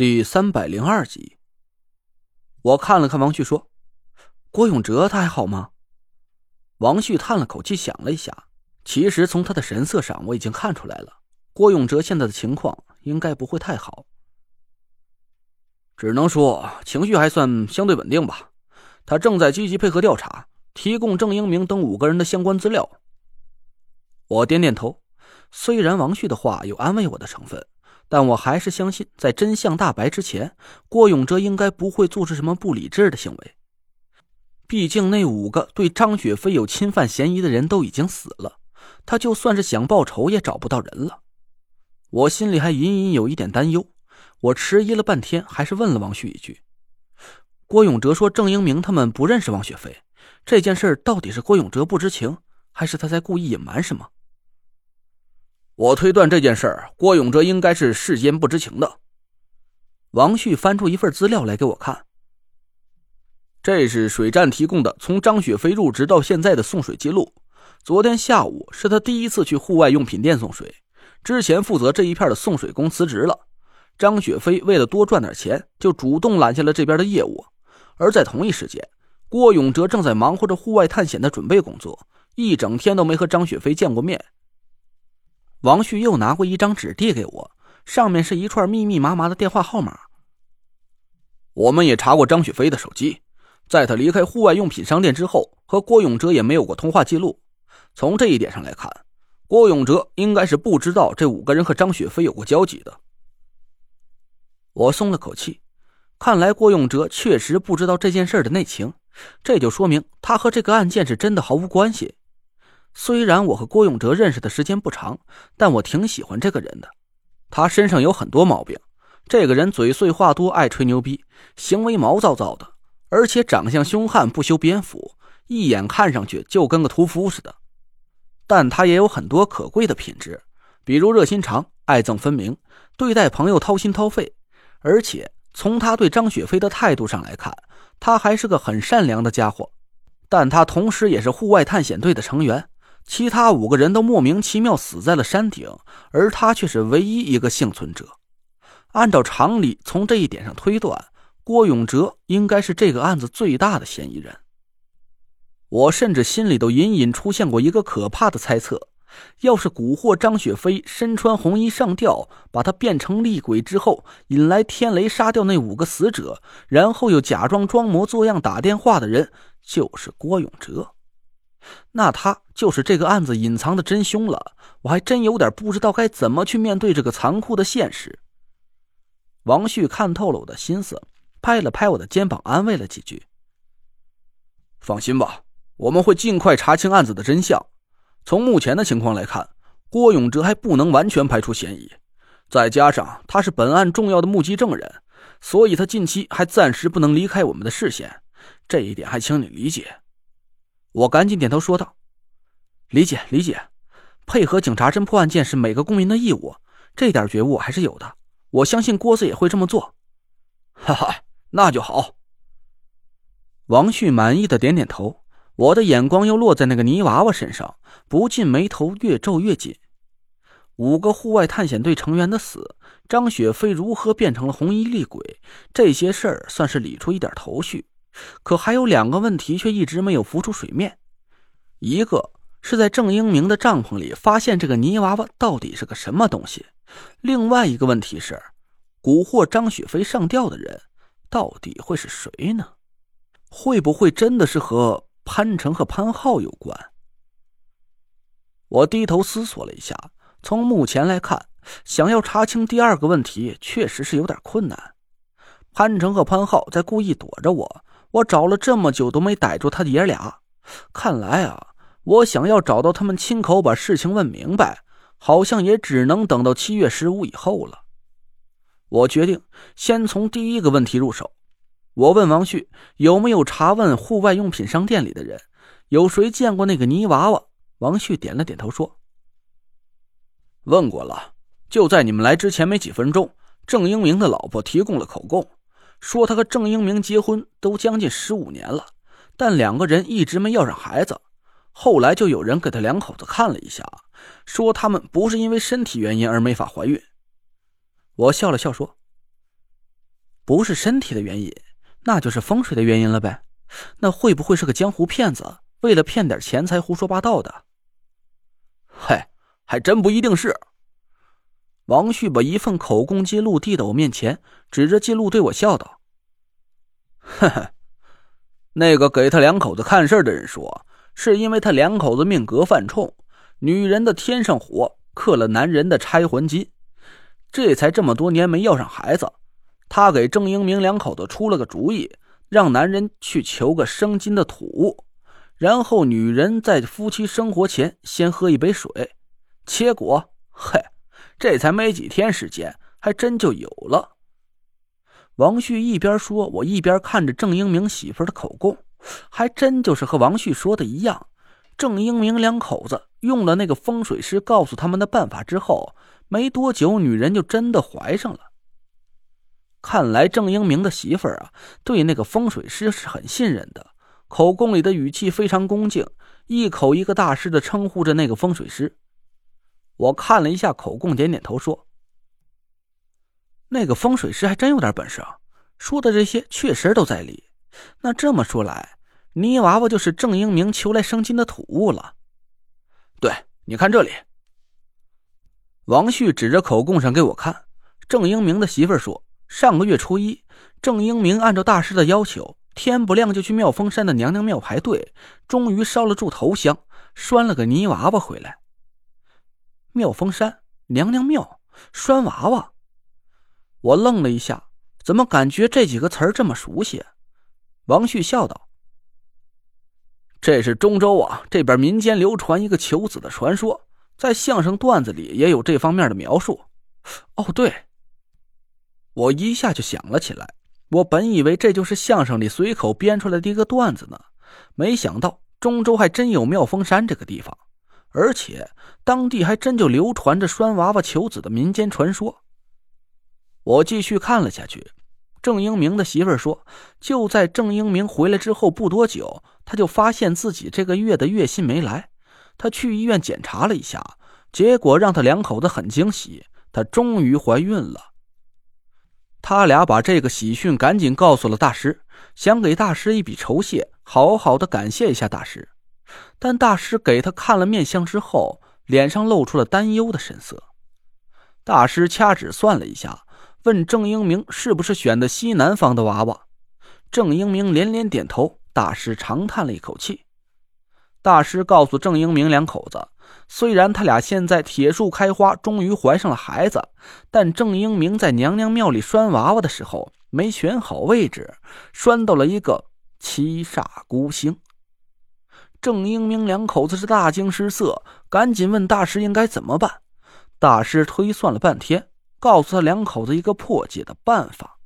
第三百零二集，我看了看王旭，说：“郭永哲他还好吗？”王旭叹了口气，想了一下，其实从他的神色上，我已经看出来了，郭永哲现在的情况应该不会太好。只能说情绪还算相对稳定吧。他正在积极配合调查，提供郑英明等五个人的相关资料。我点点头，虽然王旭的话有安慰我的成分。但我还是相信，在真相大白之前，郭永哲应该不会做出什么不理智的行为。毕竟那五个对张雪飞有侵犯嫌疑的人都已经死了，他就算是想报仇也找不到人了。我心里还隐隐有一点担忧，我迟疑了半天，还是问了王旭一句：“郭永哲说郑英明他们不认识王雪飞，这件事到底是郭永哲不知情，还是他在故意隐瞒什么？”我推断这件事儿，郭永哲应该是事先不知情的。王旭翻出一份资料来给我看，这是水站提供的从张雪飞入职到现在的送水记录。昨天下午是他第一次去户外用品店送水，之前负责这一片的送水工辞职了。张雪飞为了多赚点钱，就主动揽下了这边的业务。而在同一时间，郭永哲正在忙活着户外探险的准备工作，一整天都没和张雪飞见过面。王旭又拿过一张纸递给我，上面是一串密密麻麻的电话号码。我们也查过张雪飞的手机，在他离开户外用品商店之后，和郭永哲也没有过通话记录。从这一点上来看，郭永哲应该是不知道这五个人和张雪飞有过交集的。我松了口气，看来郭永哲确实不知道这件事的内情，这就说明他和这个案件是真的毫无关系。虽然我和郭永哲认识的时间不长，但我挺喜欢这个人的。他身上有很多毛病，这个人嘴碎话多，爱吹牛逼，行为毛躁躁的，而且长相凶悍，不修边幅，一眼看上去就跟个屠夫似的。但他也有很多可贵的品质，比如热心肠、爱憎分明，对待朋友掏心掏肺。而且从他对张雪飞的态度上来看，他还是个很善良的家伙。但他同时也是户外探险队的成员。其他五个人都莫名其妙死在了山顶，而他却是唯一一个幸存者。按照常理，从这一点上推断，郭永哲应该是这个案子最大的嫌疑人。我甚至心里都隐隐出现过一个可怕的猜测：要是蛊惑张雪飞身穿红衣上吊，把他变成厉鬼之后，引来天雷杀掉那五个死者，然后又假装装模作样打电话的人，就是郭永哲。那他就是这个案子隐藏的真凶了，我还真有点不知道该怎么去面对这个残酷的现实。王旭看透了我的心思，拍了拍我的肩膀，安慰了几句：“放心吧，我们会尽快查清案子的真相。从目前的情况来看，郭永哲还不能完全排除嫌疑，再加上他是本案重要的目击证人，所以他近期还暂时不能离开我们的视线。这一点还请你理解。”我赶紧点头说道：“理解，理解，配合警察侦破案件是每个公民的义务，这点觉悟还是有的。我相信郭子也会这么做。”哈哈，那就好。王旭满意的点点头，我的眼光又落在那个泥娃娃身上，不禁眉头越皱越紧。五个户外探险队成员的死，张雪飞如何变成了红衣厉鬼，这些事儿算是理出一点头绪。可还有两个问题却一直没有浮出水面，一个是在郑英明的帐篷里发现这个泥娃娃到底是个什么东西，另外一个问题是，蛊惑张雪飞上吊的人到底会是谁呢？会不会真的是和潘成和潘浩有关？我低头思索了一下，从目前来看，想要查清第二个问题确实是有点困难。潘成和潘浩在故意躲着我。我找了这么久都没逮住他爷俩，看来啊，我想要找到他们亲口把事情问明白，好像也只能等到七月十五以后了。我决定先从第一个问题入手。我问王旭有没有查问户外用品商店里的人，有谁见过那个泥娃娃？王旭点了点头说：“问过了，就在你们来之前没几分钟，郑英明的老婆提供了口供。”说他和郑英明结婚都将近十五年了，但两个人一直没要上孩子。后来就有人给他两口子看了一下，说他们不是因为身体原因而没法怀孕。我笑了笑说：“不是身体的原因，那就是风水的原因了呗。那会不会是个江湖骗子，为了骗点钱才胡说八道的？嗨，还真不一定是。王旭把一份口供记录递到我面前，指着记录对我笑道：“呵呵，那个给他两口子看事的人说，是因为他两口子命格犯冲，女人的天上火克了男人的拆魂金，这才这么多年没要上孩子。他给郑英明两口子出了个主意。”让男人去求个生金的土，然后女人在夫妻生活前先喝一杯水，结果，嘿，这才没几天时间，还真就有了。王旭一边说，我一边看着郑英明媳妇的口供，还真就是和王旭说的一样。郑英明两口子用了那个风水师告诉他们的办法之后，没多久，女人就真的怀上了。看来郑英明的媳妇儿啊，对那个风水师是很信任的。口供里的语气非常恭敬，一口一个大师的称呼着那个风水师。我看了一下口供，点点头说：“那个风水师还真有点本事啊，说的这些确实都在理。那这么说来，泥娃娃就是郑英明求来生金的土物了。对，你看这里。”王旭指着口供上给我看，郑英明的媳妇说。上个月初一，郑英明按照大师的要求，天不亮就去妙峰山的娘娘庙排队，终于烧了柱头香，拴了个泥娃娃回来。妙峰山娘娘庙拴娃娃，我愣了一下，怎么感觉这几个词儿这么熟悉？王旭笑道：“这是中州啊，这边民间流传一个求子的传说，在相声段子里也有这方面的描述。哦，对。”我一下就想了起来，我本以为这就是相声里随口编出来的一个段子呢，没想到中州还真有妙峰山这个地方，而且当地还真就流传着拴娃娃求子的民间传说。我继续看了下去，郑英明的媳妇说，就在郑英明回来之后不多久，他就发现自己这个月的月薪没来，他去医院检查了一下，结果让他两口子很惊喜，她终于怀孕了。他俩把这个喜讯赶紧告诉了大师，想给大师一笔酬谢，好好的感谢一下大师。但大师给他看了面相之后，脸上露出了担忧的神色。大师掐指算了一下，问郑英明是不是选的西南方的娃娃。郑英明连连点头。大师长叹了一口气。大师告诉郑英明两口子。虽然他俩现在铁树开花，终于怀上了孩子，但郑英明在娘娘庙里拴娃娃的时候没选好位置，拴到了一个七煞孤星。郑英明两口子是大惊失色，赶紧问大师应该怎么办。大师推算了半天，告诉他两口子一个破解的办法。